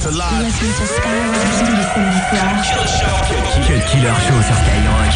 about to lie. Listen to Skyrock, du samedi soir. Cut Killer Show sur Skyrock.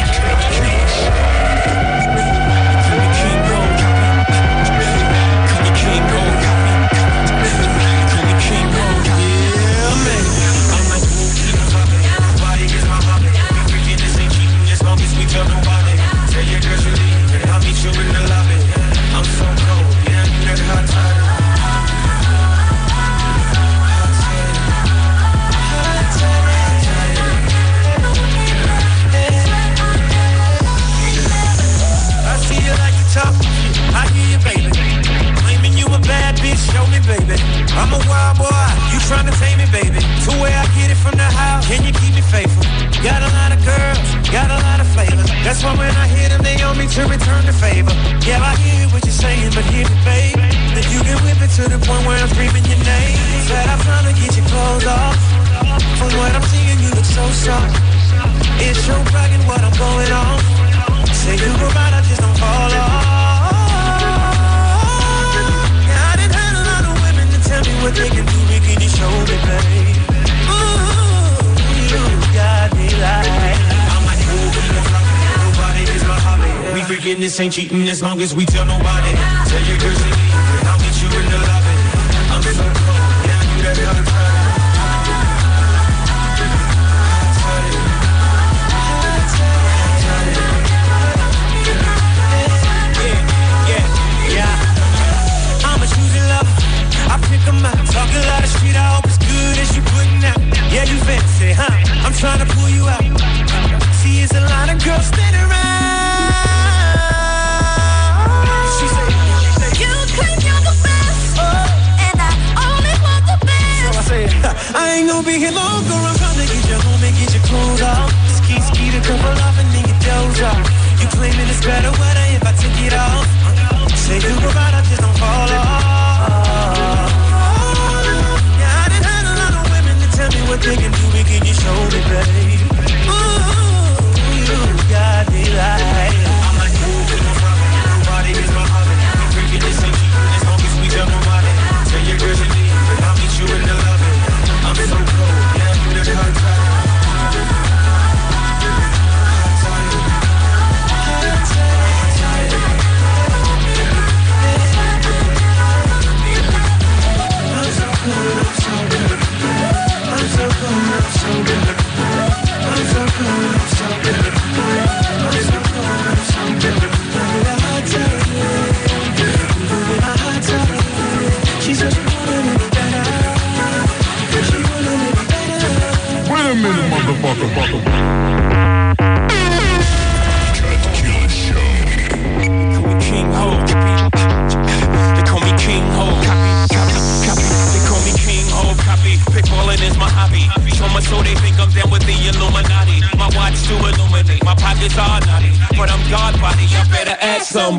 Show me, baby. I'm a wild boy. You trying to tame me, baby. To where I get it from the house. Can you keep me faithful? Got a lot of girls, got a lot of flavors. That's why when I hear them, they on me to return the favor. Yeah, I hear what you're saying, but hear me, babe. That you can whip it to the point where I'm screaming your name. Said I'm trying to get your clothes off. From what I'm seeing, you look so soft. It's your bragging what I'm going on. Say you go right, I just don't fall off. What they can do, but can you show me, babe? Ooh, you got me like. I'm like, ooh, nobody is my hobby. We freaking this ain't cheating as long as we tell nobody. Tell your girls to leave, and I'll meet you in the lobby.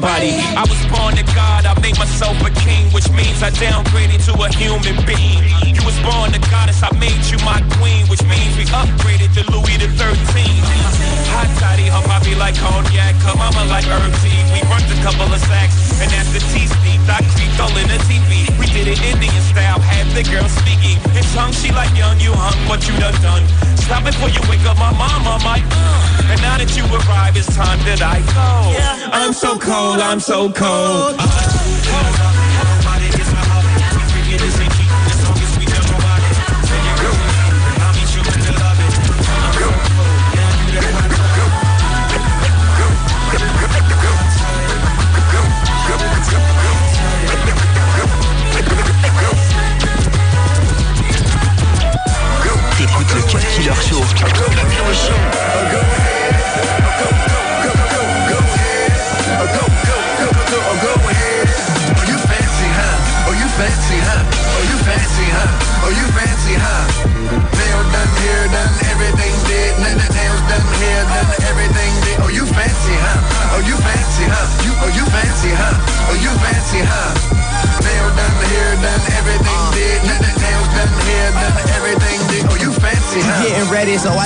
Somebody. I was born to God. I made myself a king, which means I downgraded to a human being. You was born to goddess. I made you my queen, which means we upgraded to Louis the 13th. Hot toddy, her poppy like cognac, her mama like herb tea. We burnt a couple of sacks, and the tea steeped, I creeped all in the TV. We did it Indian style, had the girl speaking in tongue. She like young, you hung, what you done done. Stop it before you wake up my mama, my uh. And now that you arrive, it's time that I go. Yeah, I'm so cold, I'm so cold. Nobody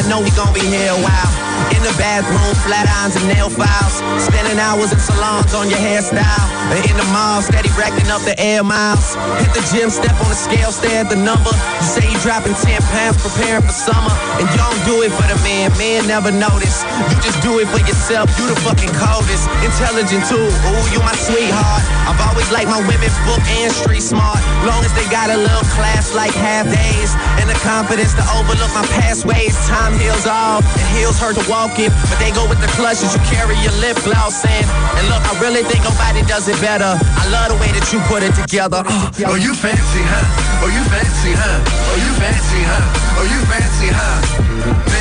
know we gon' be here a while. In the bathroom, flat irons and nail files. Spending hours in salons on your hairstyle. And in the mall, steady racking up the air miles. Hit the gym, step on the scale, stare at the number. You say you dropping 10 pounds, preparing for summer. And you don't do it for the man, man never notice. You just do it for yourself, you the fucking coldest. Intelligent too, ooh, you my sweetheart. I've always liked my women book and street smart. Long as they got a little class like half days. And the confidence to overlook my past ways. Time heals all, and heals hurt to walk it. But they go with the clutches, you carry your lip gloss in. And look, I really think nobody does it better. I love the way that you put it together. Uh. Oh, you fancy, huh? Oh, you fancy, huh? Oh, you fancy, huh? Oh, you fancy, huh?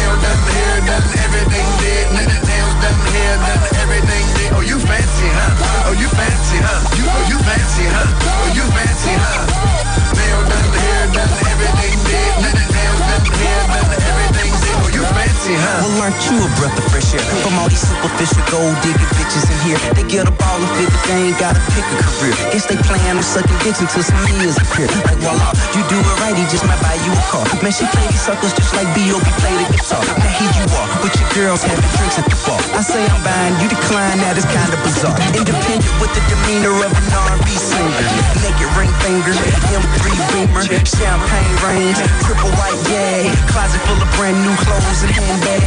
Breath of fresh air? From all these superficial gold digging bitches in here. They get a ball and fit, but they ain't gotta pick a career. Guess they plan on sucking dicks until some years appear. Like voila, you do it right, he just might buy you a car. Man, she play these suckers just like B.O.B. play the guitar. Now here you are, with your girls having drinks at the bar. I say I'm buying, you decline, that is kinda bizarre. Independent with the demeanor of an R&B singer. Naked ring finger, M3 Beamer, champagne range, triple white Jag, closet full of brand new clothes and handbags.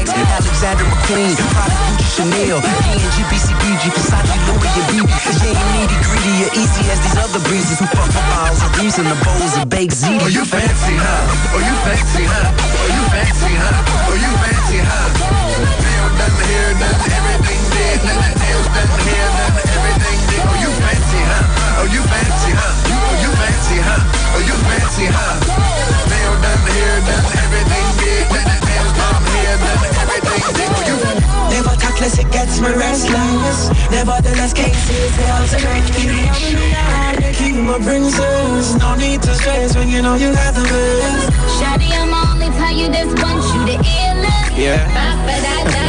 Alexander McQueen, Prada, Gucci, Chanel, D&G, BCBG, Versace, Louis, and BB. You ain't needy, greedy, or easy as these other breezes who fuck for balls and reason the bowls of baked ziti. Oh, you fancy, huh? Oh, you fancy, huh? Oh, you fancy, huh? Oh, you fancy, huh? Nail done, hair done, everything did. Nails done, hair done, everything did. Oh, you fancy, huh? Oh, you fancy, huh? You, oh, you fancy, huh? Oh, you fancy, huh? Nail done, hair done, everything Never talk less, it gets me restless. Nevertheless, cases they alternate. Keep me up in the line, they keep my princess. No need to stress when you know you got the best. Shawty, I'ma only tell you this once, you the illest. Yeah.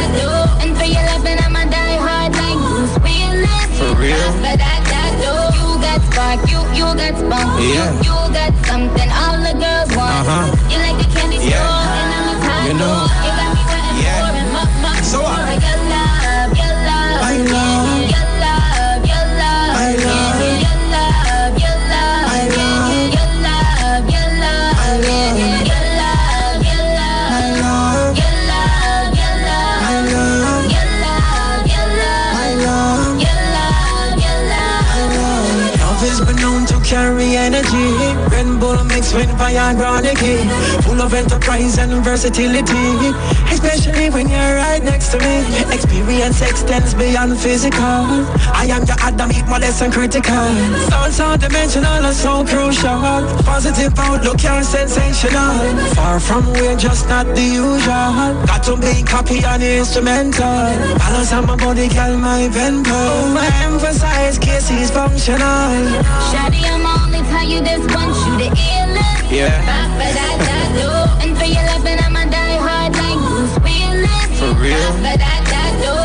Key. Full of enterprise and versatility. Especially when you're right next to me. Experience extends beyond physical. I am the Adam, modest and critical. Thoughts are dimensional and so crucial. Positive outlook, you're sensational. Far from we're just not the usual. Got to be copy and instrumental. Balance on my body, girl, oh, my pen pal. I emphasize cases functional. Shawty, I'ma only tell you this once, you the Yeah. And for your loving, I'ma die hard like Bruce Willis. For real?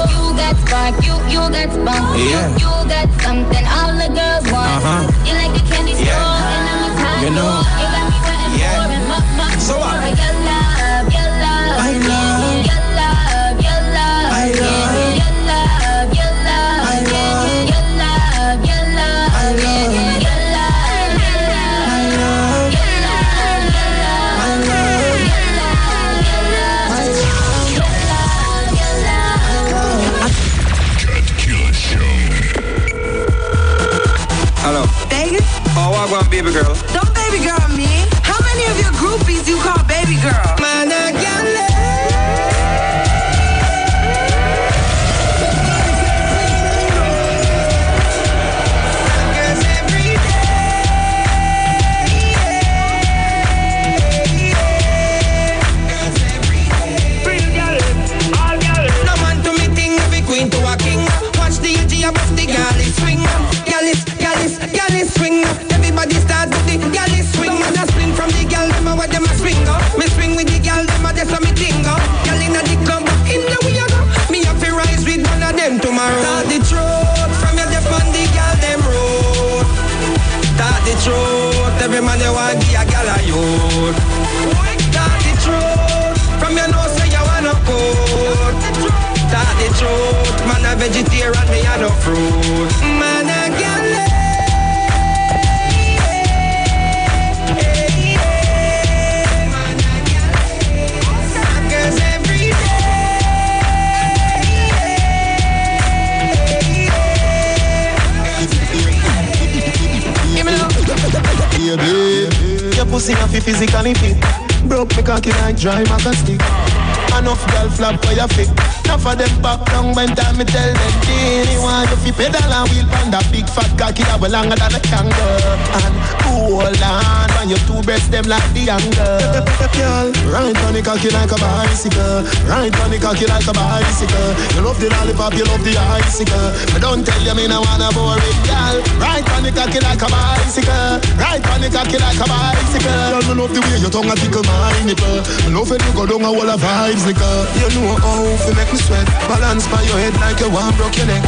You got spark, you, you got spunk. Yeah. You, you got something all the girls want. Uh-huh. You like a candy store, Yeah. and I'm a You know. You got me wanting Yeah. more and more, more, So what? Want baby girl. Don't Broke me cocky like dry maca stick. Enough girl flap for your feet. Enough of them back down when time me tell them Dini want you fi pedal and wheel pan that big fat cocky that way longer than a kangaroo. And hold on when your two breasts them like the younger. Girl, ride on the cocky like a bicycle. Ride on the cocky like a bicycle. You love the lollipop, you love the icicle. But don't tell you me no wanna bore it, girl. Ride on the cocky like a bicycle. Ride on the cocky like a bicycle. Girl, me love the way your tongue a tickle my nipple. Me love it you go down a wall of nigga. You know how to make me sweat. Balance by your head like you want broke your neck.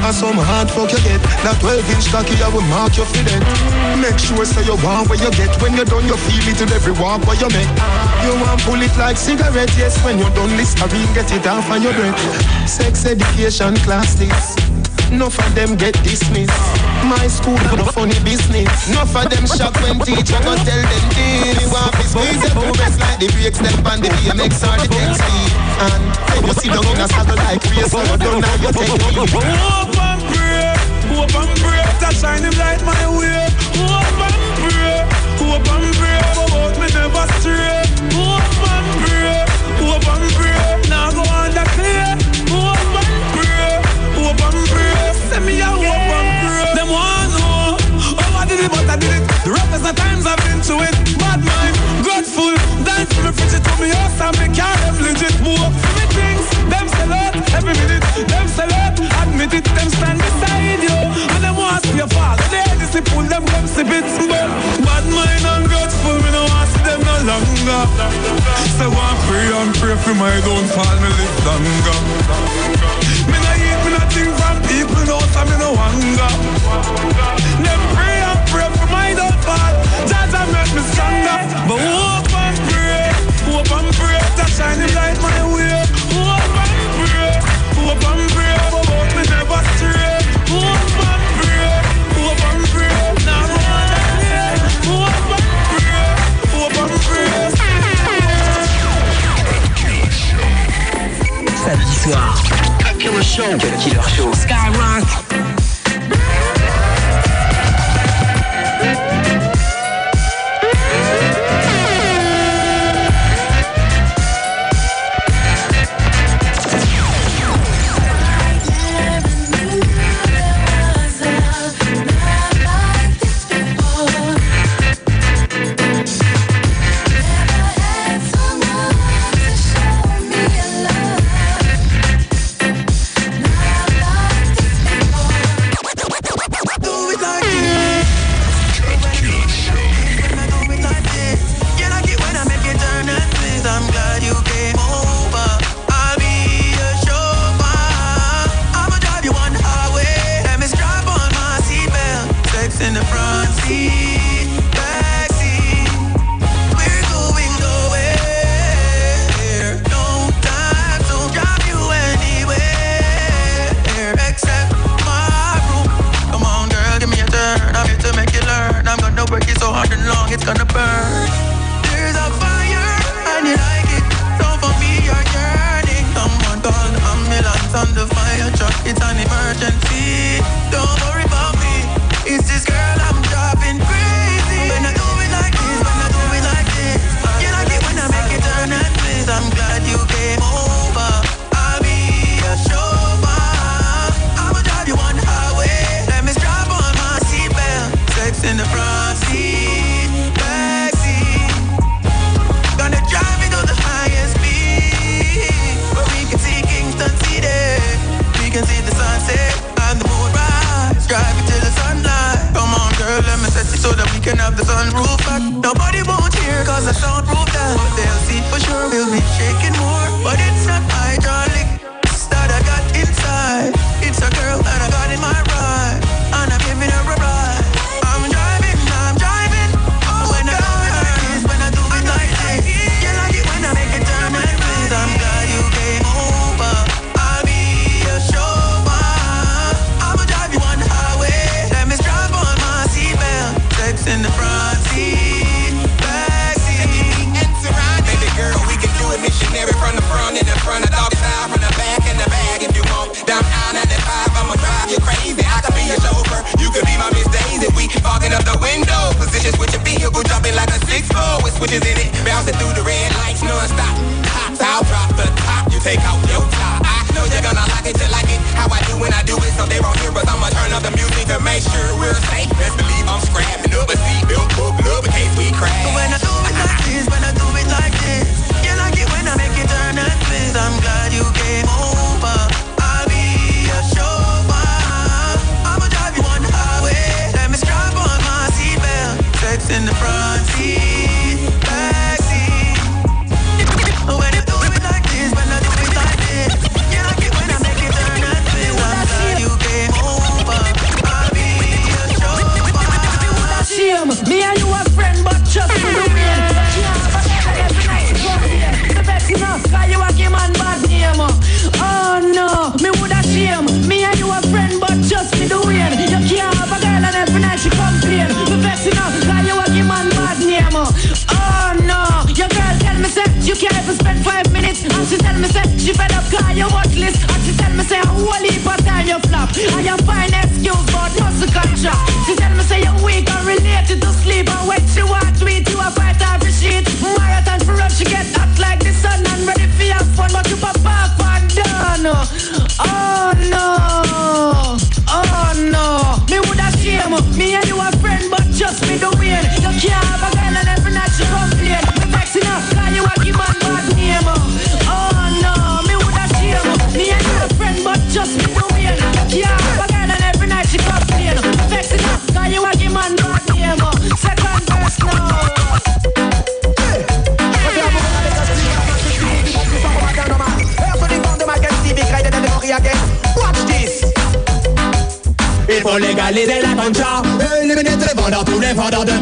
And some hard fuck you get That 12 inch cocky I will mark you for that Make sure say you want where you get. When you're done you feel it in every walk where you make. You want pull it like cigarette Yes. When you're done Listerine get it off on your breath. Sex education class this Enough of them get dismissed My school no funny business Enough of them shock when teacher go tell them Deal you want to squeeze boobies like the brakes them on the BMX or the ski And when you sit down in a saddle like race don't know you take me Hope and pray, hope and pray to shine him light my way. Hope and pray, hope and pray, but me never stray. Hope of times I've been to it. Bad mind, grateful, dance me, preach it to me house and me car, them legit. Move for me things, them sell out every minute. Them sell out, admit it, them stand beside you. And them want to see you fall. They just pull them, come sip it. But bad mind and grateful, me no want see them no longer. So one pray and pray for my downfall, me live longer. Me no eat, me no think from people, no, so me no hunger. Shine him light my way. Hope and pray, hope and pray, but both me never stray. Hope and pray, hope and pray. Now go on and pray. Hope and pray, hope and pray. Samedi soir. Killer Show. Cut Killer Show. Skyrock.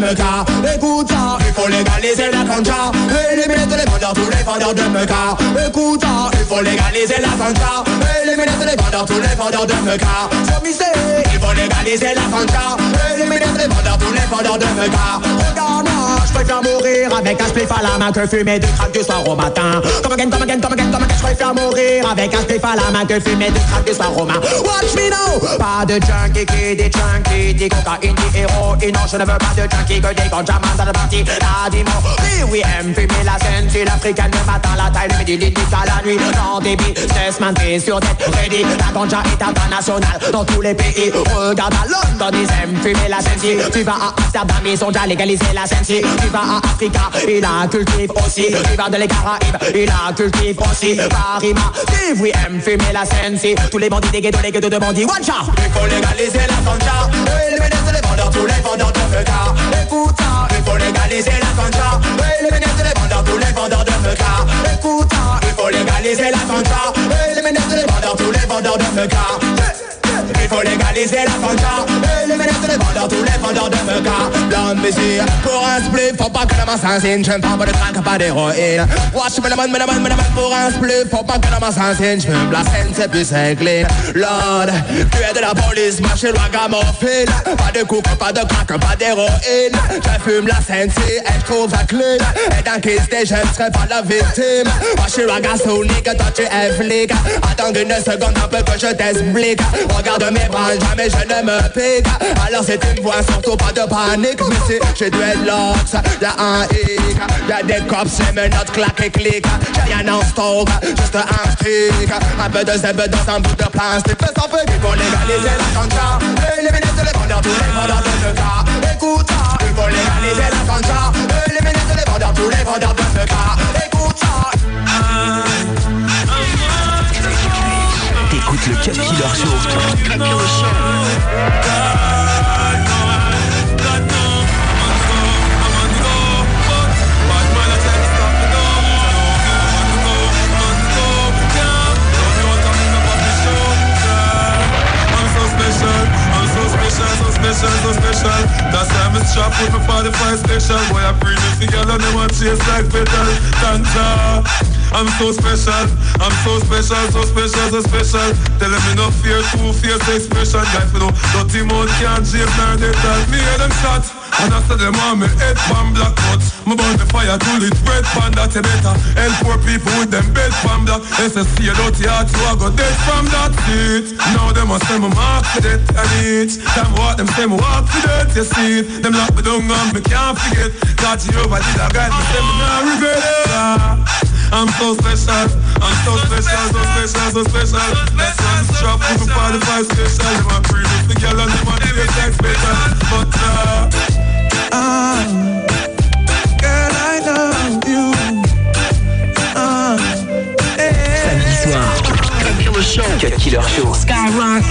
De meca Écoute ça, il faut légaliser la ganja Éliminer vendeurs, tous les vendeurs de meca Écoute ça, il faut légaliser la concha Éliminer les vendeurs, tous les vendeurs de meca Show me say, il faut légaliser la concha Éliminer les vendeurs, tous les vendeurs de meca Regarde je préfère mourir avec un spliff à la main que fumer du crack du soir au matin. Come again, come again, come again, come again Je préfère mourir avec un spliff à la main que fumer du crack du soir au matin. Watch me now. Pas de junkie qui dit junkie dit cocaïne dit héroïne. Non je ne veux pas de junkie que des ganjaman dans le parti La dimo, oui oui aime fumer la scène l'africaine le matin, la taille, le midi, l'idée à la nuit Dans des business man t'es sur tête ready La ganja est internationale. Dans tous les pays Regarde à London ils aiment fumer la scène Si tu vas à Amsterdam ils ont déjà légalisé la scène Si tu vas à Africa ils la cultivent aussi. Tu vas dans les Caraïbes ils la cultivent aussi. Paris massif oui aime fumer la scène Si tous les bandits des ghettos, les ghettos de bandits One shot. Il faut légaliser la ganja. Éliminer les vendeurs, tous les vendeurs de meca Écoute ça Il faut légaliser la Il faut légaliser la ganja Éliminer tous les vendeurs, tous les vendeurs de meca faut légaliser la ganja Éliminer tous les vendeurs, tous les vendeurs de meca Blonde mesure Pour un split, faut pas que la masse s'insigne Je ne prends pas de crack, pas d'héroïne. Watch me la bonne, me la bonne, me la bonne Pour un split, faut pas que la masse s'insigne Je la scène, c'est plus clean Lord, tu es de la police, ma chez ragamuffin Pas de coupe, pas de crack, pas d'héroïne. Je fume la scène, si elle trouve ça clean. Et dans qui je ne serai pas la victime. Je suis ragasonique, toi tu es flic. Attends une seconde un peu que je t'explique. Regarde bras, jamais je ne me pique Alors si tu me vois, surtout pas de panique si j'ai dreadlocks, y'a un hic Y'a des cops, les menottes claquent et cliquent. J'ai rien en stock, juste un stick. Un peu de zèbre dans un bout de plastique. Fais ça fait qu'il faut légaliser la ganja. Éliminer tous les vendeurs, tous les vendeurs de meca Écoute ça, il faut légaliser la ganja. Éliminer tous les vendeurs, tous les vendeurs de meca Écoute ça T'écoutes le Cut Killer Show. Special, so special. Why I'm a strap with my 45 special. Boy, I bring it together they want chase like petal. Ganja. I'm so special, I'm so special, so special, so special. Tell them no fear, two fierce expression. Guy for no dirty mouth can't shave nor they tell me hear them shot. And I said them on me head pan black nuts. Me burn the fire till it red pan that you better. Help poor people with them bed pan black. SSC a dirty heart, so I got dead from that seat. Now them a say me mark for death and each time what them say me walk for death, you see it. Them lock me down and me can't forget. God Jehovah did a guide me, say me not regret it. Ah, I'm so special, I'm so special, so special, so special. That's why I'm strap with me 45 special. Them a free the girl and them a take like special. But uh, Cut Killer Show. Skyrock.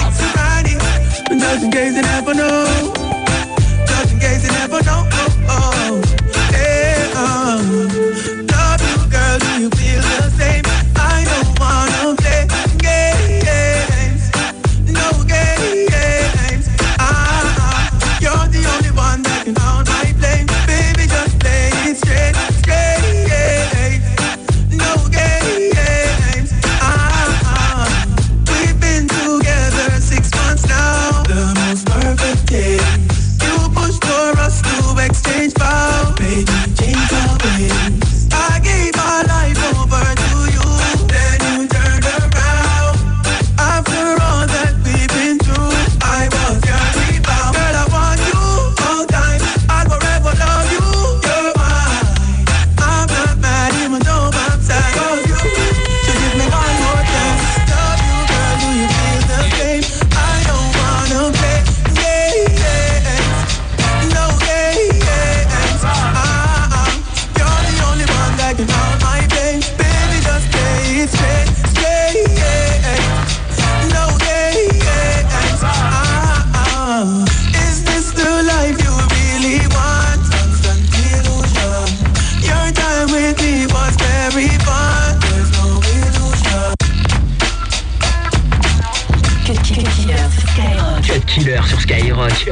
Killer sur Skyrock.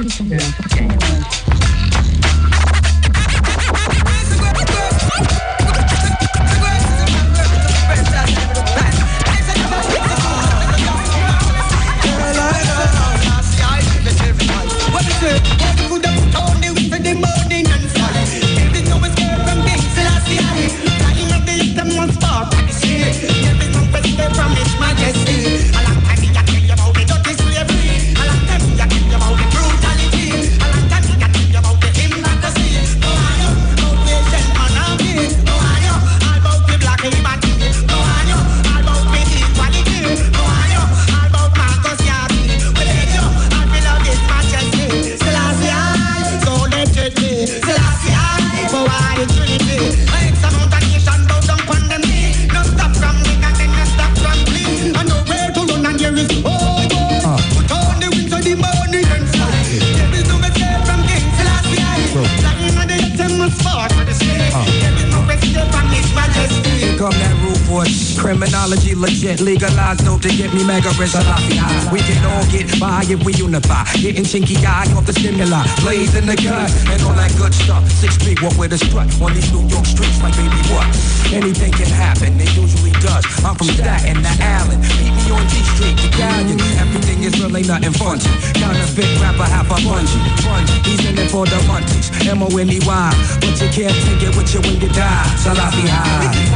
Legit. Legalized to get me mega rich. High. We can all get by if we unify. Getting chinky eye off the stimuli. Blaze in the cut and all that good stuff. Six feet walk with a strut on these New York streets like baby what? Anything can happen. It usually does. I'm from Staten to Allen. Meet me on G Street, Italian. Everything is really nothing funky. Counterfeit rapper, half a bungee. Bungee. He's in it for the monkeys. M-O-N-E-Y. But you can't take it with you when you die. Salafi high.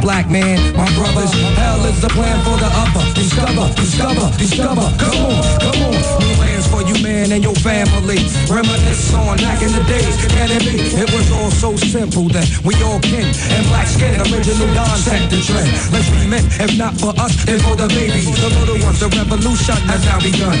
black man, my brothers. Hell is the plan for the upper. Discover, discover, discover. Come on, come on. New lands for you, man, and your family. Reminisce on back in the days. Can it be? It was all so simple that we all kin and black skin. Original Don set the trend. Let's be men, if not for us, then for the babies. The little ones, the revolution has now begun.